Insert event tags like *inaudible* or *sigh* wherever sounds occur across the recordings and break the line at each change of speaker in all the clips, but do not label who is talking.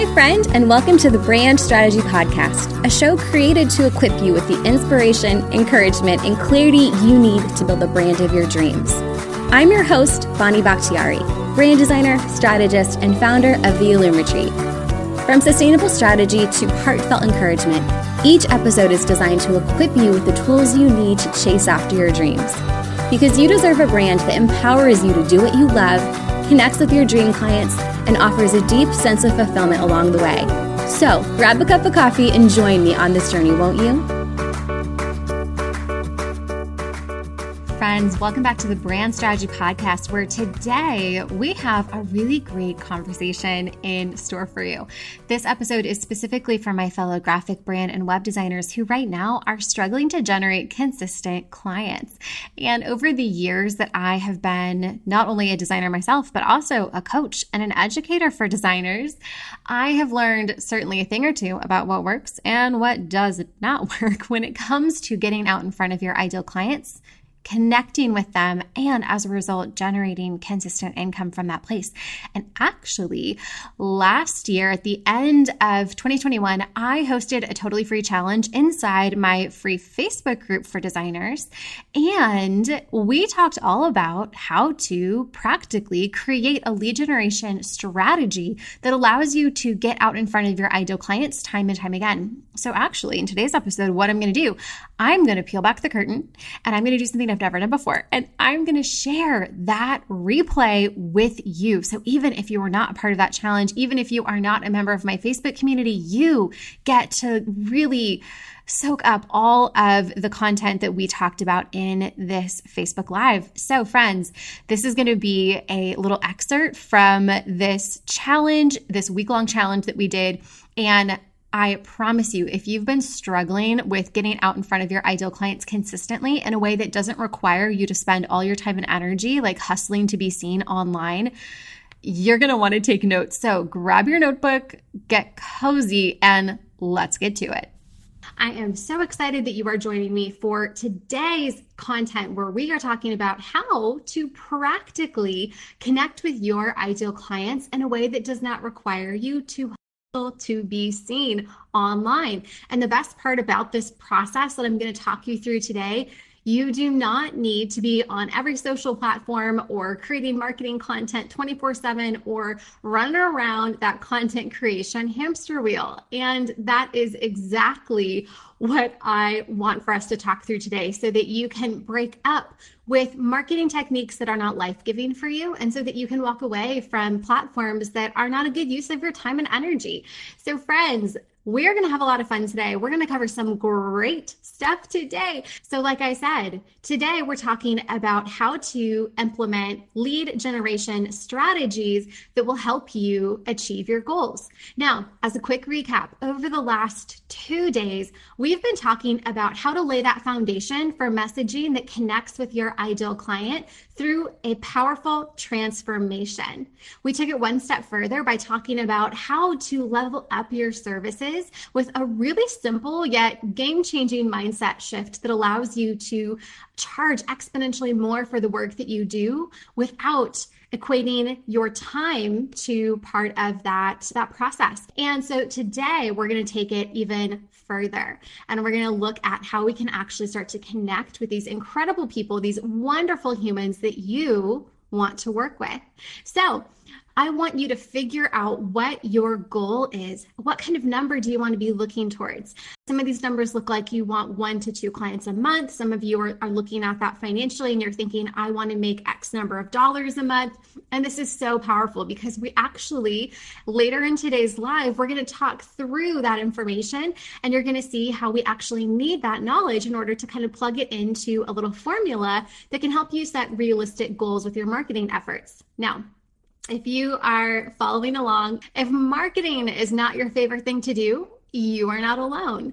Hi, friend, and welcome to the Brand Strategy Podcast, a show created to equip you with the inspiration, encouragement, and clarity you need to build the brand of your dreams. I'm your host, Bonnie Bakhtiari, brand designer, strategist, and founder of the Illume Retreat. From sustainable strategy to heartfelt encouragement, each episode is designed to equip you with the tools you need to chase after your dreams. Because you deserve a brand that empowers you to do what you love, connects with your dream clients, and offers a deep sense of fulfillment along the way. So, grab a cup of coffee and join me on this journey, won't you? Friends. Welcome back to the Brand Strategy Podcast, where today we have a really great conversation in store for you. This episode is specifically for my fellow graphic brand and web designers who, right now, are struggling to generate consistent clients. And over the years that I have been not only a designer myself, but also a coach and an educator for designers, I have learned certainly a thing or two about what works and what does not *laughs* work when it comes to getting out in front of your ideal clients connecting with them, and as a result, generating consistent income from that place. And actually, last year at the end of 2021, I hosted a totally free challenge inside my free Facebook group for designers. And we talked all about how to practically create a lead generation strategy that allows you to get out in front of your ideal clients time and time again. So, actually, in today's episode, what I'm going to do, I'm going to peel back the curtain and I'm going to do something I've never done before. And I'm going to share that replay with you. So even if you are not a part of that challenge, even if you are not a member of my Facebook community, you get to really soak up all of the content that we talked about in this Facebook Live. So, friends, this is going to be a little excerpt from this challenge, this week long challenge that we did. And I promise you, if you've been struggling with getting out in front of your ideal clients consistently in a way that doesn't require you to spend all your time and energy like hustling to be seen online, you're going to want to take notes. So grab your notebook, get cozy, and let's get to it. I am so excited that you are joining me for today's content where we are talking about how to practically connect with your ideal clients in a way that does not require you to to be seen online. And the best part about this process that I'm going to talk you through today you do not need to be on every social platform or creating marketing content 24 7 or running around that content creation hamster wheel. And that is exactly what I want for us to talk through today so that you can break up with marketing techniques that are not life giving for you and so that you can walk away from platforms that are not a good use of your time and energy. So, friends, we're going to have a lot of fun today. We're going to cover some great stuff today. So, like I said, today we're talking about how to implement lead generation strategies that will help you achieve your goals. Now, as a quick recap, over the last two days, we've been talking about how to lay that foundation for messaging that connects with your ideal client through a powerful transformation. We took it one step further by talking about how to level up your services with a really simple yet game changing mindset shift that allows you to charge exponentially more for the work that you do without equating your time to part of that that process. And so today we're going to take it even further and we're going to look at how we can actually start to connect with these incredible people, these wonderful humans that you want to work with. So, I want you to figure out what your goal is. What kind of number do you want to be looking towards? Some of these numbers look like you want one to two clients a month. Some of you are, are looking at that financially and you're thinking, I want to make X number of dollars a month. And this is so powerful because we actually, later in today's live, we're going to talk through that information and you're going to see how we actually need that knowledge in order to kind of plug it into a little formula that can help you set realistic goals with your marketing efforts. Now, if you are following along, if marketing is not your favorite thing to do, you are not alone.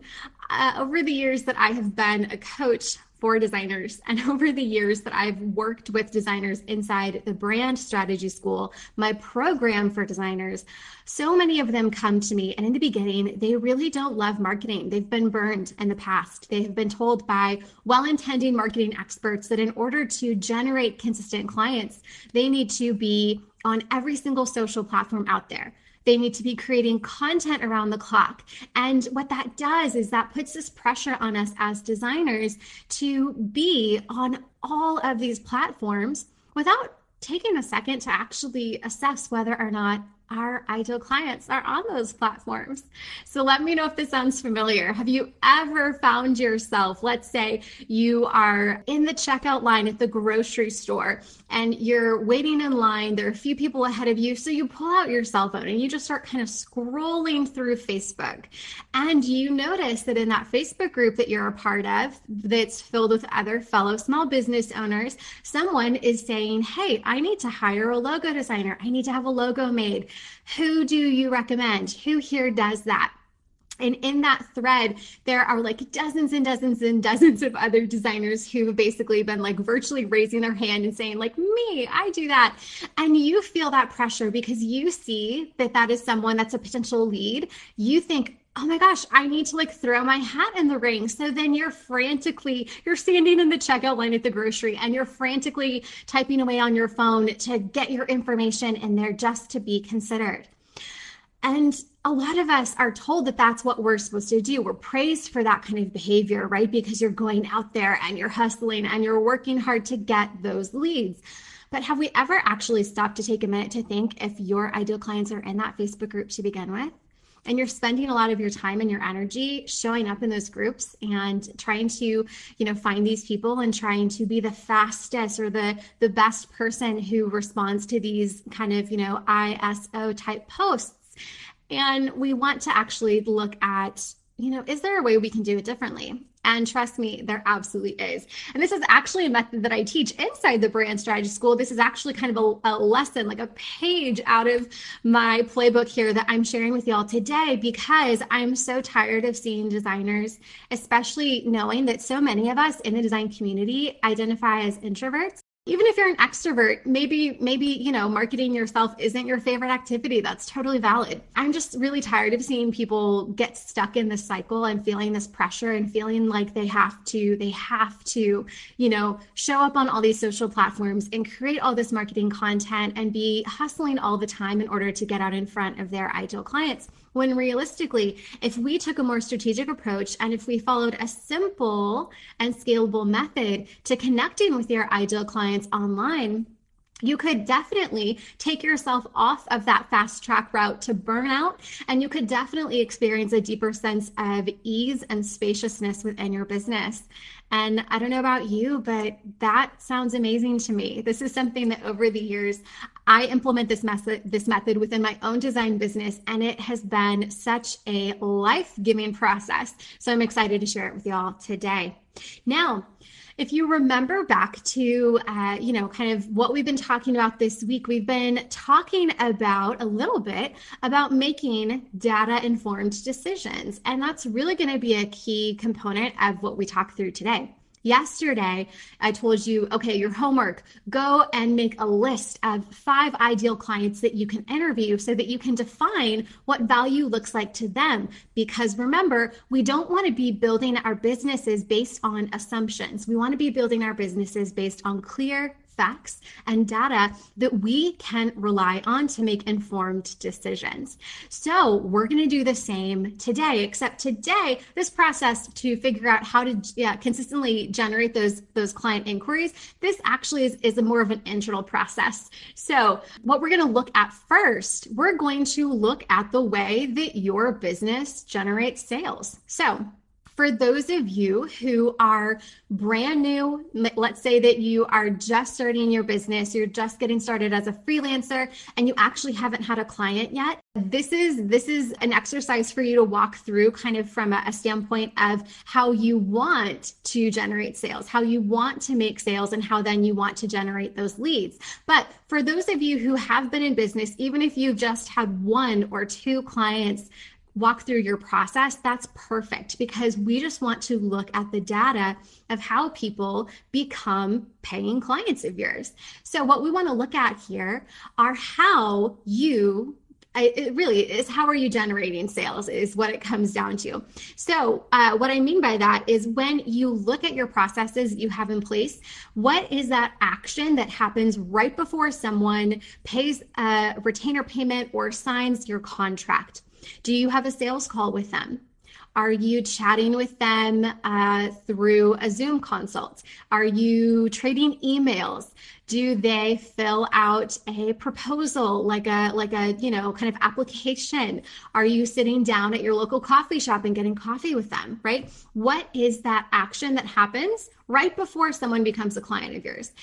Uh, over the years that I have been a coach for designers. *laughs* And over the years that I've worked with designers inside the brand strategy school, my program for designers, so many of them come to me. And in the beginning, they really don't love marketing. They've been burned in the past. They have been told by well intending marketing experts that in order to generate consistent clients, they need to be on every single social platform out there They need to be creating content around the clock. And what that does is that puts this pressure on us as designers to be on all of these platforms without taking a second to actually assess whether or not our ideal clients are on those platforms. So let me know if this sounds familiar. Have you ever found yourself, let's say you are in the checkout line at the grocery store and you're waiting in line, there are a few people ahead of you, so you pull out your cell phone and you just start kind of scrolling through Facebook. And you notice that in that Facebook group that you're a part of, that's filled with other fellow small business owners, someone is saying, Hey, I need to hire a logo designer. I need to have a logo made. Who do you recommend? Who here does that? And in that thread, there are like dozens and dozens and dozens of other designers who have basically been like virtually raising their hand and saying, like, me, I do that. And you feel that pressure because you see that that is someone that's a potential lead. You think, oh my gosh, I need to like throw my hat in the ring. So then you're frantically, you're standing in the checkout line at the grocery and you're frantically typing away on your phone to get your information in there just to be considered. And a lot of us are told that that's what we're supposed to do. We're praised for that kind of behavior, right? Because you're going out there and you're hustling and you're working hard to get those leads. But have we ever actually stopped to take a minute to think if your ideal clients are in that Facebook group to begin with? And you're spending a lot of your time and your energy showing up in those groups and trying to you know find these people and trying to be the fastest or the the best person who responds to these kind of you know iso type posts. And we want to actually look at you know is there a way we can do it differently and trust me, there absolutely is. And this is actually a method that I teach inside the brand strategy school. This is actually kind of a, a lesson, like a page out of my playbook here that I'm sharing with y'all today because I'm so tired of seeing designers, especially knowing that so many of us in the design community identify as introverts even if you're an extrovert maybe maybe you know marketing yourself isn't your favorite activity. That's totally valid. I'm just really tired of seeing people get stuck in this cycle and feeling this pressure and feeling like they have to they have to you know show up on all these social platforms and create all this marketing content and be hustling all the time in order to get out in front of their ideal clients when realistically, if we took a more strategic approach and if we followed a simple and scalable method to connecting with your ideal clients online, you could definitely take yourself off of that fast track route to burnout, and you could definitely experience a deeper sense of ease and spaciousness within your business. And I don't know about you, but that sounds amazing to me. This is something that over the years I implement this method this method within my own design business and it has been such a life-giving process. So I'm excited to share it with y'all today. Now, if you remember back to, uh, you know, kind of what we've been talking about this week, we've been talking about a little bit about making data informed decisions. And that's really going to be a key component of what we talk through today. Yesterday, I told you, okay, your homework, go and make a list of five ideal clients that you can interview so that you can define what value looks like to them. Because remember, we don't want to be building our businesses based on assumptions. We want to be building our businesses based on clear, facts and data that we can rely on to make informed decisions. So we're going to do the same today, except today, this process to figure out how to yeah, consistently generate those, those client inquiries, this actually is, is a more of an internal process. So what we're going to look at first, we're going to look at the way that your business generates sales. So for those of you who are brand new, let's say that you are just starting your business, you're just getting started as a freelancer and you actually haven't had a client yet, this is this is an exercise for you to walk through kind of from a, a standpoint of how you want to generate sales, how you want to make sales and how then you want to generate those leads. But for those of you who have been in business, even if you've just had one or two clients walk through your process, that's perfect because we just want to look at the data of how people become paying clients of yours. So, what we want to look at here are how you it really is how are you generating sales is what it comes down to so uh, what i mean by that is when you look at your processes you have in place what is that action that happens right before someone pays a retainer payment or signs your contract do you have a sales call with them are you chatting with them uh, through a Zoom consult? Are you trading emails? Do they fill out a proposal like a like a you know kind of application? Are you sitting down at your local coffee shop and getting coffee with them? Right? What is that action that happens right before someone becomes a client of yours?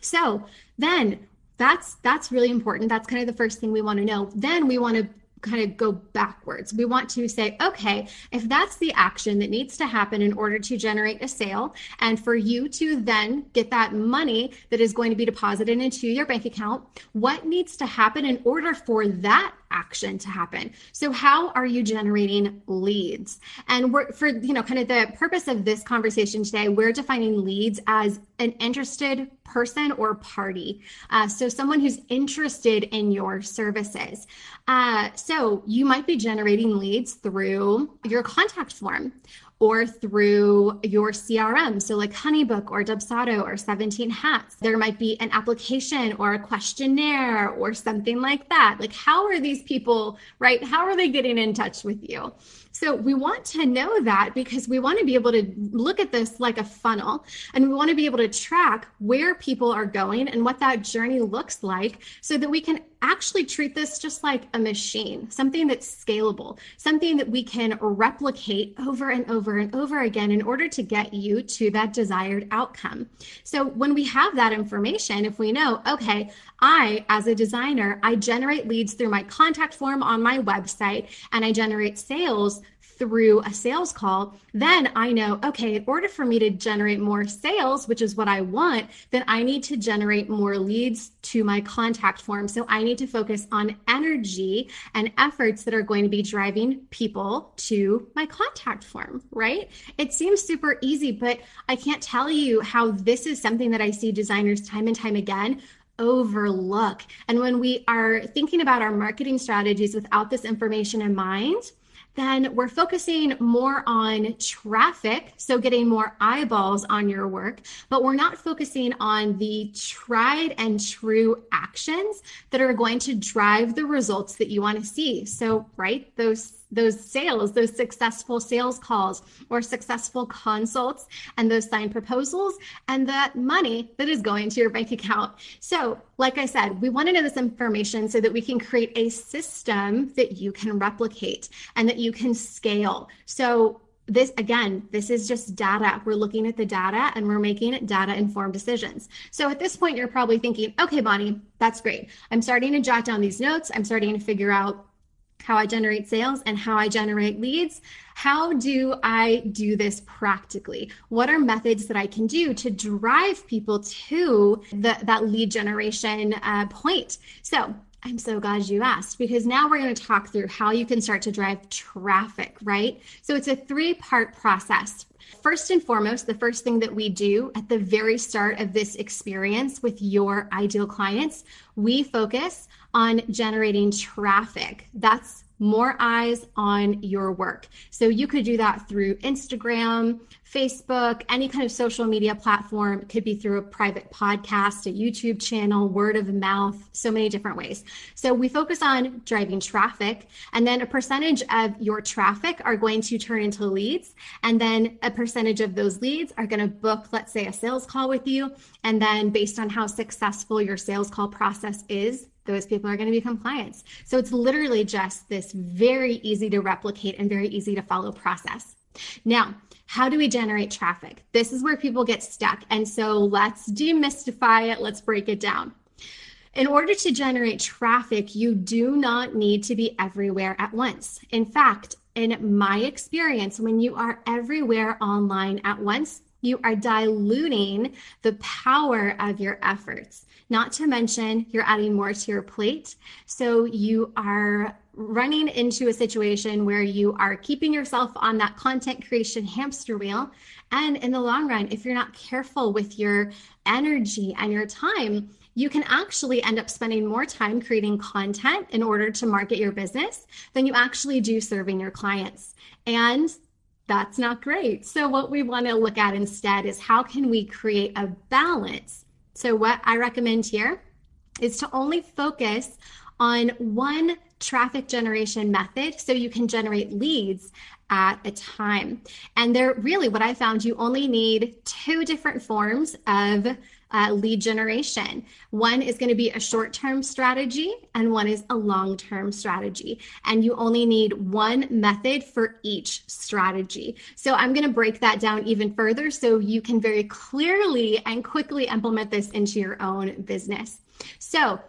So then that's that's really important. That's kind of the first thing we want to know. Then we want to kind of go backwards. We want to say, okay, if that's the action that needs to happen in order to generate a sale, and for you to then get that money that is going to be deposited into your bank account, what needs to happen in order for that action to happen. So how are you generating leads? And we're for you know kind of the purpose of this conversation today, we're defining leads as an interested person or party. Uh, so someone who's interested in your services. Uh, so you might be generating leads through your contact form or through your CRM. So, like Honeybook or Dubsado or 17 Hats. There might be an application or a questionnaire or something like that. Like, how are these people, right? How are they getting in touch with you? So we want to know that because we want to be able to look at this like a funnel and we want to be able to track where people are going and what that journey looks like so that we can actually treat this just like a machine, something that's scalable, something that we can replicate over and over and over again in order to get you to that desired outcome. So when we have that information, if we know, okay, I, as a designer, I generate leads through my contact form on my website and I generate sales through a sales call, then I know, okay, in order for me to generate more sales, which is what I want, then I need to generate more leads to my contact form. So I need to focus on energy and efforts that are going to be driving people to my contact form, right? It seems super easy, but I can't tell you how this is something that I see designers time and time again overlook. And when we are thinking about our marketing strategies without this information in mind, then we're focusing more on traffic, so getting more eyeballs on your work, but we're not focusing on the tried and true actions that are going to drive the results that you want to see. So, right, those those sales, those successful sales calls or successful consults and those signed proposals and that money that is going to your bank account. So, like I said, we want to know this information so that we can create a system that you can replicate and that you can scale. So, this again, this is just data. We're looking at the data and we're making data informed decisions. So at this point, you're probably thinking, okay, Bonnie, that's great. I'm starting to jot down these notes. I'm starting to figure out how I generate sales and how I generate leads. How do I do this practically? What are methods that I can do to drive people to the, that lead generation uh, point? So I'm so glad you asked because now we're going to talk through how you can start to drive traffic, right? So it's a three part process. First and foremost, the first thing that we do at the very start of this experience with your ideal clients, we focus on generating traffic. That's more eyes on your work. So you could do that through Instagram, Facebook, any kind of social media platform. It could be through a private podcast, a YouTube channel, word of mouth, so many different ways. So we focus on driving traffic, and then a percentage of your traffic are going to turn into leads. And then a percentage of those leads are going to book, let's say, a sales call with you. And then based on how successful your sales call process is, those people are going to become clients. So it's literally just this very easy to replicate and very easy to follow process. Now, how do we generate traffic? This is where people get stuck. And so let's demystify it, let's break it down. In order to generate traffic, you do not need to be everywhere at once. In fact, in my experience, when you are everywhere online at once, you are diluting the power of your efforts. Not to mention, you're adding more to your plate. So you are running into a situation where you are keeping yourself on that content creation hamster wheel. And in the long run, if you're not careful with your energy and your time, you can actually end up spending more time creating content in order to market your business than you actually do serving your clients. And that's not great. So, what we want to look at instead is how can we create a balance? So, what I recommend here is to only focus on one traffic generation method so you can generate leads at a time. And there really, what I found, you only need two different forms of uh, lead generation. One is going to be a short term strategy, and one is a long term strategy. And you only need one method for each strategy. So I'm going to break that down even further so you can very clearly and quickly implement this into your own business. So,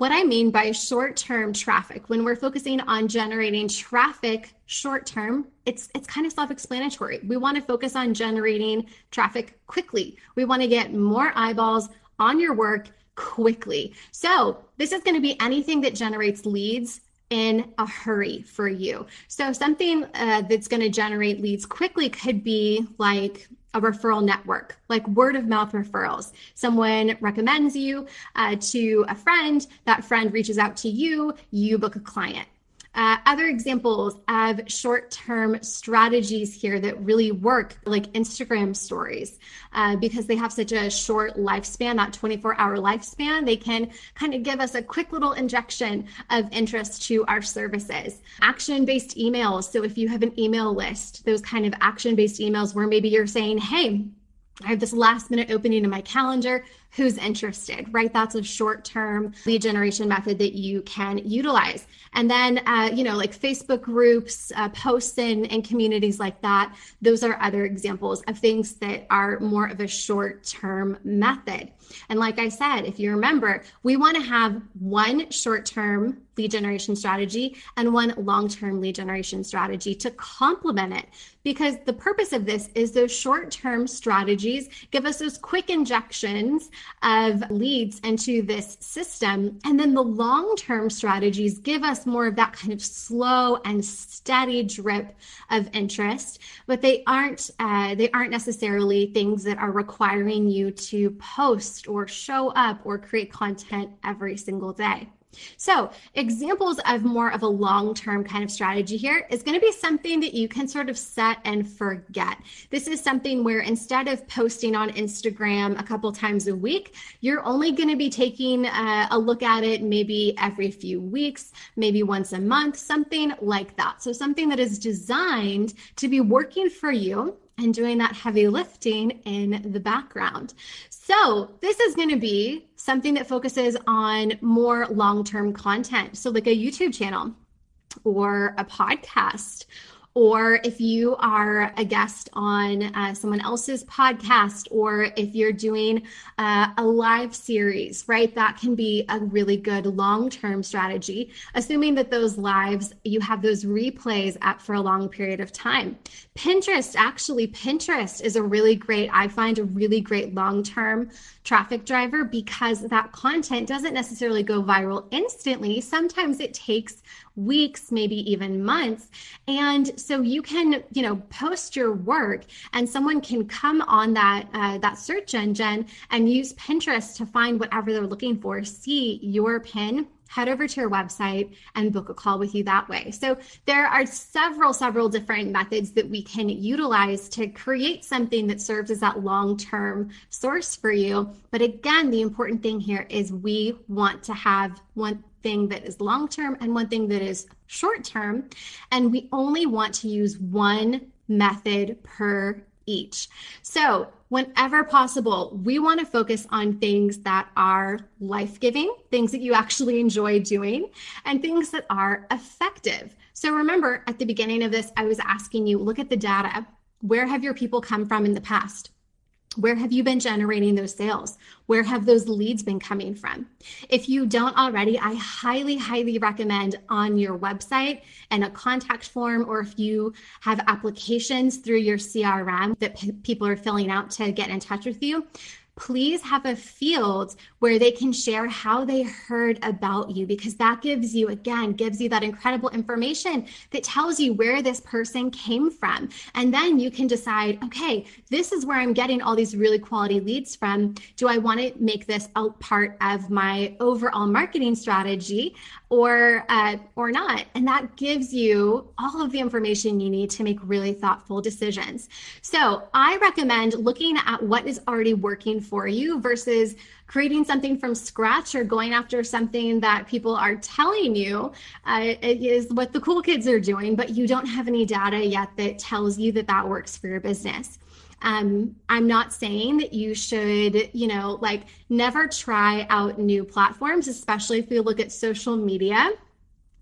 what I mean by short term traffic, when we're focusing on generating traffic short term, it's, it's kind of self explanatory. We want to focus on generating traffic quickly. We want to get more eyeballs on your work quickly. So, this is going to be anything that generates leads in a hurry for you. So, something uh, that's going to generate leads quickly could be like a referral network, like word of mouth referrals. Someone recommends you uh, to a friend, that friend reaches out to you, you book a client. Uh, other examples of short term strategies here that really work, like Instagram stories, uh, because they have such a short lifespan, not 24 hour lifespan, they can kind of give us a quick little injection of interest to our services. Action based emails. So if you have an email list, those kind of action based emails where maybe you're saying, hey, I have this last minute opening in my calendar. Who's interested, right? That's a short term lead generation method that you can utilize. And then, uh, you know, like Facebook groups, uh, posts in, in communities like that, those are other examples of things that are more of a short term method. And like I said, if you remember, we want to have one short term lead generation strategy and one long term lead generation strategy to complement it. Because the purpose of this is those short term strategies give us those quick injections of leads into this system. And then the long term strategies give us more of that kind of slow and steady drip of interest, but they aren't, uh, they aren't necessarily things that are requiring you to post or show up or create content every single day. So, examples of more of a long term kind of strategy here is going to be something that you can sort of set and forget. This is something where instead of posting on Instagram a couple times a week, you're only going to be taking a, uh, a look at it maybe every few weeks, maybe once a month, something like that. So, something that is designed to be working for you and doing that heavy lifting in the background. So, this is going to be something that focuses on more long term content. So, like a YouTube channel or a podcast or if you are a guest on uh, someone else's podcast, or if you're doing uh, a live series, right? That can be a really good long term strategy, assuming that those lives, you have those replays up for a long period of time. Pinterest, actually, Pinterest is a really great, I find a really great long term traffic driver because that content doesn't necessarily go viral instantly. Sometimes it takes weeks, maybe even months. And so you can, you know, post your work and someone can come on that uh, that search engine and use Pinterest to find whatever they're looking for, see your pin head over to your website and book a call with you that way. So there are several, several different methods that we can utilize to create something that serves as that long term source for you. But again, the important thing here is we want to have one thing that is long term and one thing that is short term. And we only want to use one method per each. So, whenever possible, we want to focus on things that are life giving, things that you actually enjoy doing, and things that are effective. So, remember at the beginning of this, I was asking you look at the data. Where have your people come from in the past? Where have you been generating those sales? Where have those leads been coming from? If you don't already, I highly, highly recommend on your website and a contact form, or if you have applications through your CRM that p- people are filling out to get in touch with you, please have a field where they can share how they heard about you because that gives you, again, gives you that incredible information that tells you where this person came from. And then you can decide, okay, this is where I'm getting all these really quality leads from. Do I want to make this a part of my overall marketing strategy or uh, or not? And that gives you all of the information you need to make really thoughtful decisions. So I recommend looking at what is already working for you versus creating something from scratch or going after something that people are telling you uh, is what the cool kids are doing, but you don't have any data yet that tells you that that works for your business. Um, I'm not saying that you should, you know, like never try out new platforms, especially if we look at social media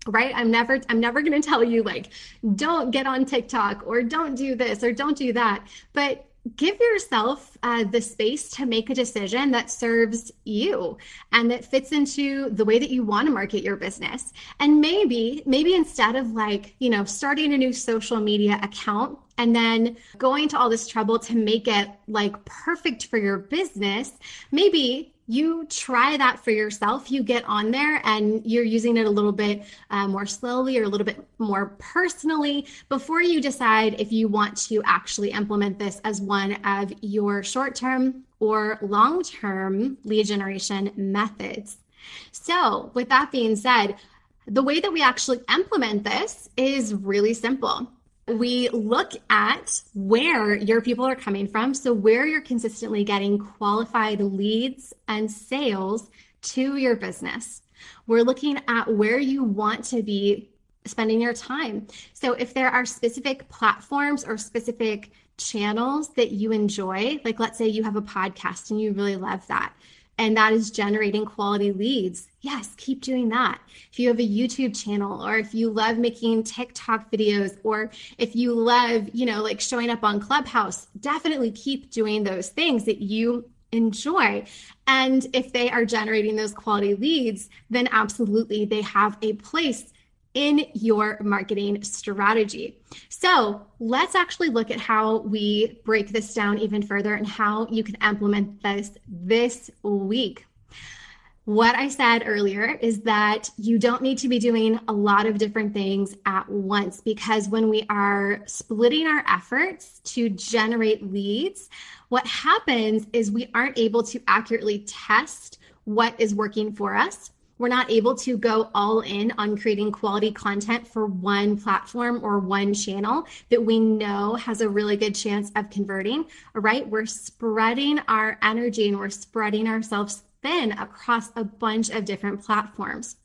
right i'm never i'm never going to tell you like don't get on tiktok or don't do this or don't do that but give yourself uh, the space to make a decision that serves you and that fits into the way that you want to market your business. And maybe maybe instead of like you know starting a new social media account and then going to all this trouble to make it like perfect for your business maybe you try that for yourself. You get on there and you're using it a little bit uh, more slowly or a little bit more personally before you decide if you want to actually implement this as one of your short term or long term lead generation methods. So, with that being said, the way that we actually implement this is really simple we look at where your people are coming from. So, where you're consistently getting qualified leads and sales to your business. We're looking at where you want to be spending your time. So, if there are specific platforms or specific channels that you enjoy, like let's say you have a podcast and you really love that, and that is generating quality leads. Yes, keep doing that. If you have a YouTube channel or if you love making TikTok videos or if you love, you know, like showing up on Clubhouse, definitely keep doing those things that you enjoy. And if they are generating those quality leads, then absolutely they have a place in your marketing strategy. So let's actually look at how we break this down even further and how you can implement this this week. What I said earlier is that you don't need to be doing a lot of different things at once because when we are splitting our efforts to generate leads, what happens is we aren't able to accurately test what is working for us we're not able to go all in on creating quality content for one platform or one channel that we know has a really good chance of converting. right? We're spreading our energy and we're spreading ourselves thin across a bunch of different platforms.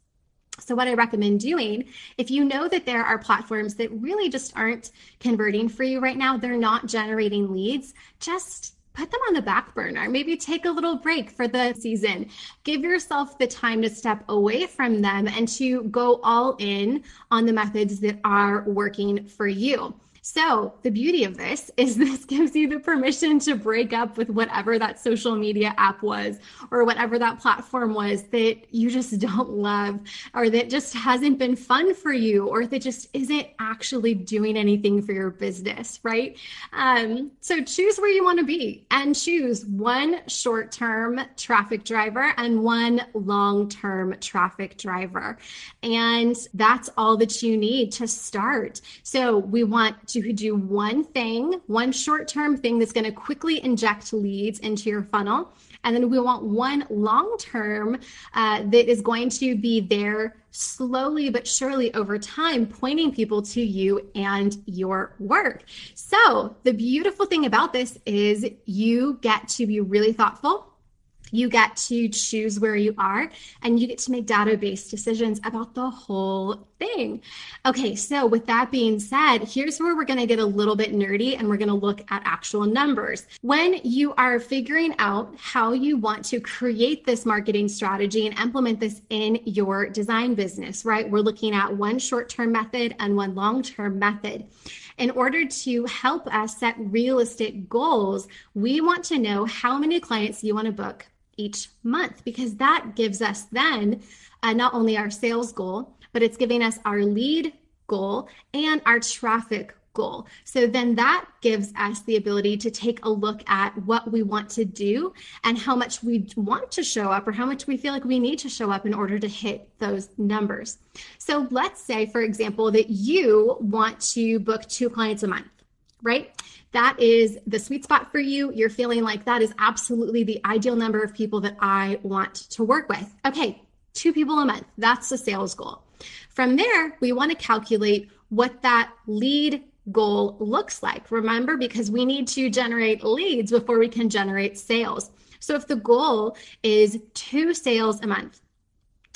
So, what I recommend doing, if you know that there are platforms that really just aren't converting for you right now, they're not generating leads, just put them on the back burner. Maybe take a little break for the season. Give yourself the time to step away from them and to go all in on the methods that are working for you. So, the beauty of this is *laughs* this gives you the permission to break up with whatever that social media app was or whatever that platform was that you just *laughs* don't love or that just hasn't been fun for you or that just isn't actually doing anything for your business, right? Um, so, choose where you want to be and choose one short term traffic driver and one long term traffic driver. And that's all that you need to start. So, we want to do one thing, one short term thing that's going to quickly inject leads into your funnel. And then we want one long term uh, that is going to be there slowly but surely over time, pointing people to you and your work. So, the beautiful thing about this is you get to be really thoughtful you get to choose where you are and you get to make database decisions about the whole thing. Okay, so with that being said, here's where we're going to get a little bit nerdy and we're going to look at actual numbers. When you are figuring out how you want to create this marketing strategy and implement this in your design business, right? We're looking at one short term method and one long term method. In order to help us set realistic goals, we want to know how many clients you want to book each month because that gives us then uh, not only our sales goal, but it's giving us our lead goal and our traffic goal. So then that gives us the ability to take a look at what we want to do and how much we want to show up or how much we feel like we need to show up in order to hit those numbers. So let's say, for example, that you want to book two clients a month, right? That is the sweet spot for you. You're feeling like that is absolutely the ideal number of people that I want to work with. Okay, two people a month. That's the sales goal. From there, we want to calculate what that lead goal looks like. Remember, because we need to generate leads before we can generate sales. So if the goal is two sales a month,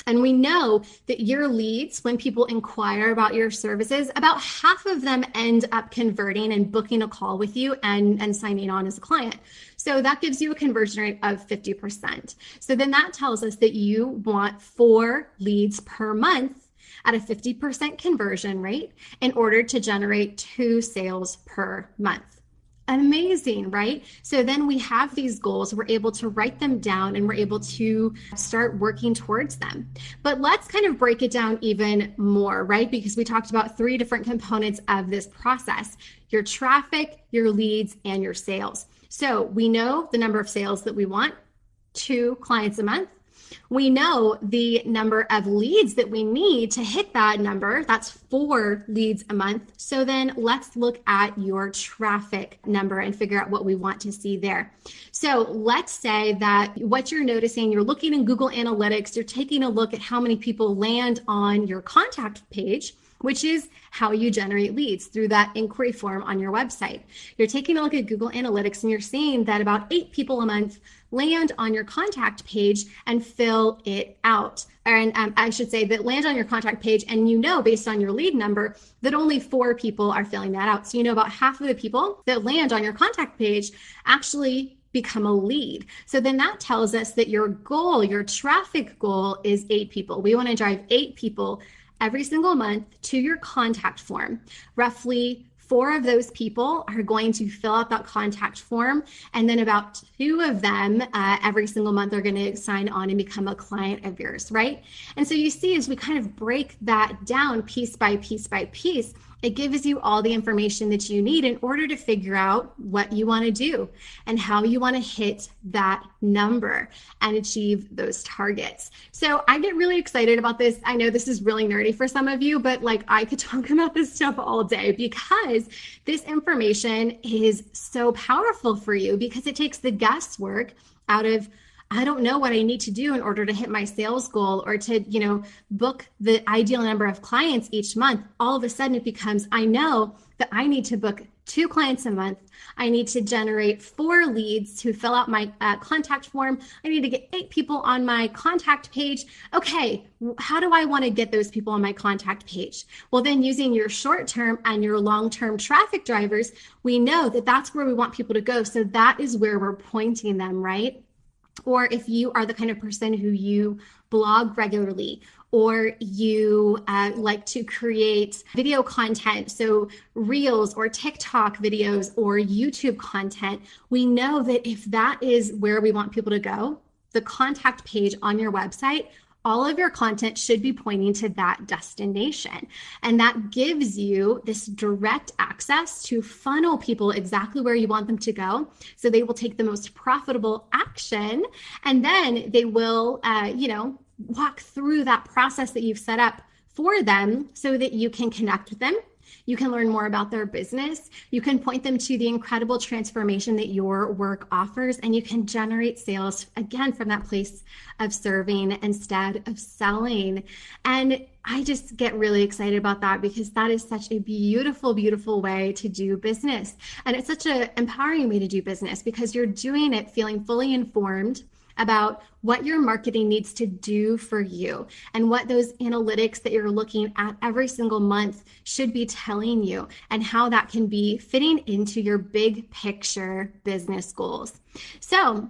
and we know that your leads, when people inquire about your services, about half of them end up converting and booking a call with you and, and signing on as a client. So that gives you a conversion rate of 50%. So then that tells us that you want four leads per month at a 50% conversion rate in order to generate two sales per month amazing, right? So then we have these goals, we're able to write them down and we're able to start working towards them. But let's kind of break it down even more, right? Because we talked about three different components of this process your traffic, your leads, and your sales. So we know the number of sales that we want two clients a month. We know the number of leads that we need to hit that number. That's four leads a month. So then let's look at your traffic number and figure out what we want to see there. So let's say that what you're noticing, you're looking in Google Analytics, you're taking a look at how many people land on your contact page which is how you generate leads through that inquiry form on your website. You're taking a look at Google Analytics and you're seeing that about eight people a month land on your contact page and fill it out. And um, I should say that land on your contact page, and you know based on your lead number that only four people are filling that out. So you know about half of the people that land on your contact page actually become a lead. So then that tells us that your goal, your traffic goal is eight people. We want to drive eight people every single month to your contact form. Roughly four of those people are going to fill out that contact form. And then about two of them uh, every single month are going to sign on and become a client of yours, right? And so you see, as we kind of break that down piece by piece by piece, it gives you all the information that you need in order to figure out what you want to do and how you want to hit that number and achieve those targets. So I get really excited about this. I know this is really nerdy for some of you, but like I could *laughs* talk about this stuff all day because this information is so powerful for you because it takes the guesswork out of I don't know what I need to do in order to hit my sales goal or to, you know, book the ideal number of clients each month. All of a sudden it becomes I know that I need to book two clients a month. I need to generate four leads to fill out my uh, contact form. I need to get eight people on my contact page. Okay, how do I want to get those people on my contact page? Well, then using your short term and your long term traffic drivers, we know that that's where we want people to go. So that is where we're pointing them, right? Or if you are the kind of person who you blog regularly or you uh, like to create video content, so reels or TikTok videos or YouTube content, we know that if that is where we want people to go, the contact page on your website all of your content should be pointing to that destination. And that gives you this direct access to funnel people exactly where you want them to go. So they will take the most profitable action and then they will, uh, you know, walk through that process that you've set up for them so that you can connect with them you can learn more about their business. You can point them to the incredible transformation that your work offers, and you can generate sales again from that place of serving instead of selling. And I just get really excited about that because that is such a beautiful, beautiful way to do business. And it's such an empowering way to do business because you're doing it feeling fully informed about what your marketing needs to do for you and what those analytics that you're looking at every single month should be telling you and how that can be fitting into your big picture business goals. So,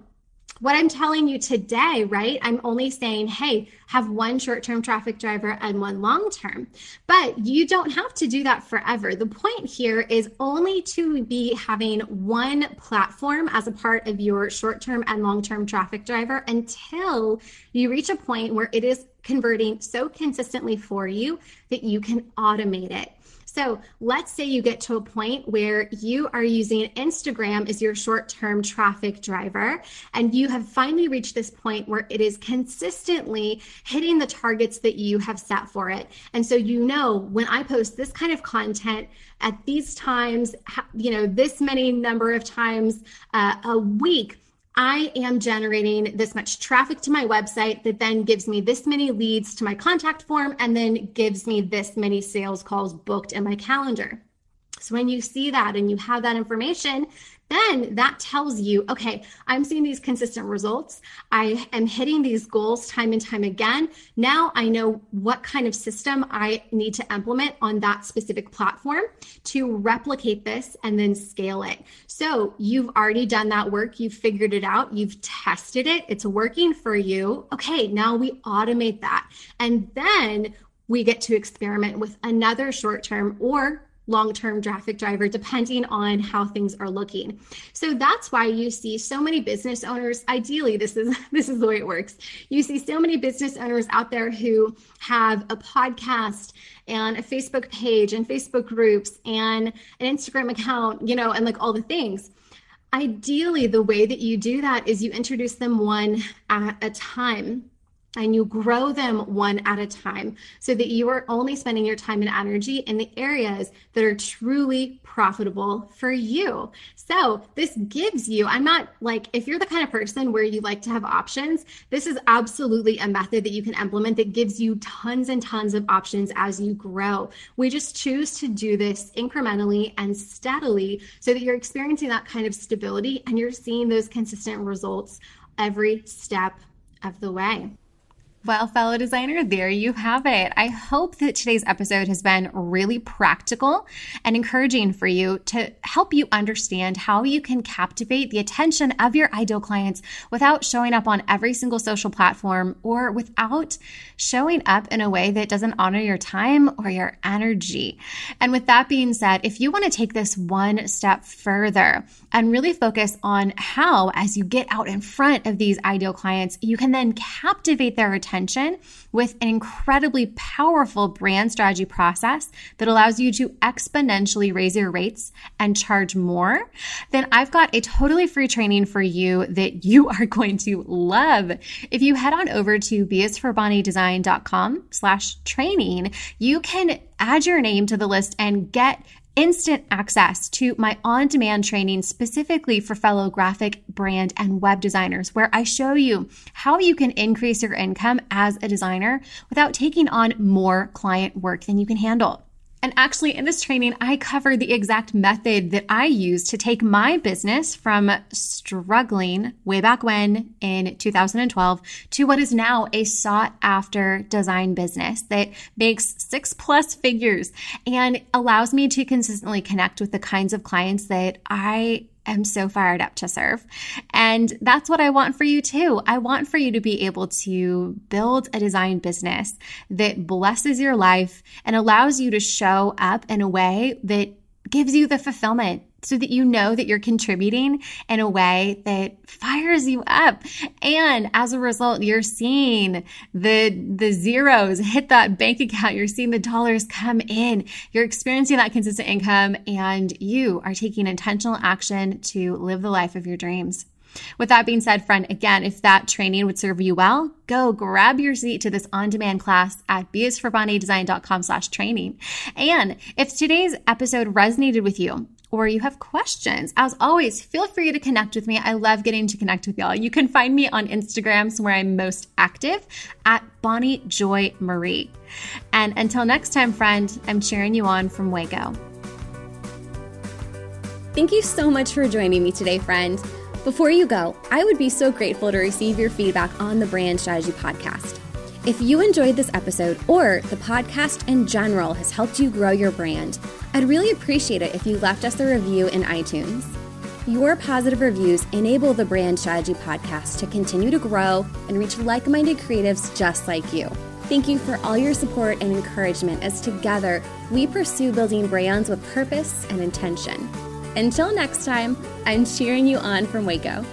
what I'm telling you today, right? I'm only saying, hey, have one short term traffic driver and one long term. But you don't have to do that forever. The point here is only to be having one platform as a part of your short term and long term traffic driver until you reach a point where it is converting so consistently for you that you can automate it. So let's say you get to a point where you are using Instagram as your short term traffic driver, and you have finally reached this point where it is consistently hitting the targets that you have set for it. And so you know when I post this kind of content at these times, you know, this many number of times uh, a week I am generating this much traffic to my website that then gives me this many leads to my contact form and then gives me this many sales calls booked in my calendar. So when you see that and you have that information, then that tells you, okay, I'm seeing these consistent results. I am hitting these goals time and time again. Now I know what kind of system I need to implement on that specific platform to replicate this and then scale it. So you've already done that work. You've figured it out. You've tested it. It's working for you. Okay, now we automate that. And then we get to experiment with another short term or long-term traffic driver depending on how things are looking. So that's why you see so many business owners ideally this is *laughs* this is the way it works. You see so many business owners out there who have a podcast and a Facebook page and Facebook groups and an Instagram account, you know, and like all the things. Ideally, the way that you do that is you introduce them one at a time and you grow them one at a time so that you are only spending your time and energy in the areas that are truly profitable for you. So, this gives you, I'm not like, if you're the kind of person where you like to have options, this is absolutely a method that you can implement that gives you tons and tons of options as you grow. We just choose to do this incrementally and steadily so that you're experiencing that kind of stability and you're seeing those consistent results every step of the way. Well, fellow designer, there you have it. I hope that today's episode has been really practical and encouraging for you to help you understand how you can captivate the attention of your ideal clients without showing up on every single social platform or without showing up in a way that doesn't honor your time or your energy. And with that being said, if you want to take this one step further and really focus on how, as you get out in front of these ideal clients, you can then captivate their attention attention with an incredibly powerful brand strategy process that allows you to exponentially raise your rates and charge more, then I've got a totally free training for you that you are *laughs* going to love. If you head on over to bisforbonniedesign.com slash training, you can add your name to the list and get instant access to my on demand training specifically for fellow graphic, brand, and web designers, where I show you how you can increase your income as a designer without taking on more client work than you can handle. And actually, in this training, I cover the exact method that I use to take my business from struggling way back when in 2012 to what is now a sought after design business that makes six plus figures and allows me to consistently connect with the kinds of clients that I am so fired up to serve. And that's what I want for you too. I want for you to be able to build a design business that blesses your life and allows you to show up in a way that gives you the fulfillment so that you know that you're contributing in a way that fires you up. And as a result you're seeing the the zeros hit that bank account. You're seeing the dollars come in. You're experiencing that consistent income and you are taking intentional action to live the life of your dreams. With that being said, friend, again, if that training would serve you well, go grab your seat to this on-demand class at bisforbonniedesign.com slash training. And if today's episode resonated with you, or you have questions, as always, feel free to connect with me. I love getting to connect with y'all. You can find me on Instagram, where I'm most active at Bonnie Joy Marie. And until next time, friend, I'm cheering you on from Waco.
Thank you so much for joining me today, friend. Before you go, I would be so grateful to receive your feedback on the Brand Strategy Podcast. If you enjoyed this episode or the podcast in general has helped you grow your brand, I'd really appreciate it if you left us a review in iTunes. Your positive reviews enable the Brand Strategy Podcast to continue to grow and reach like minded creatives just like you. Thank you for all your support and encouragement as together we pursue building brands with purpose and intention. Until next time, I'm cheering you on from Waco.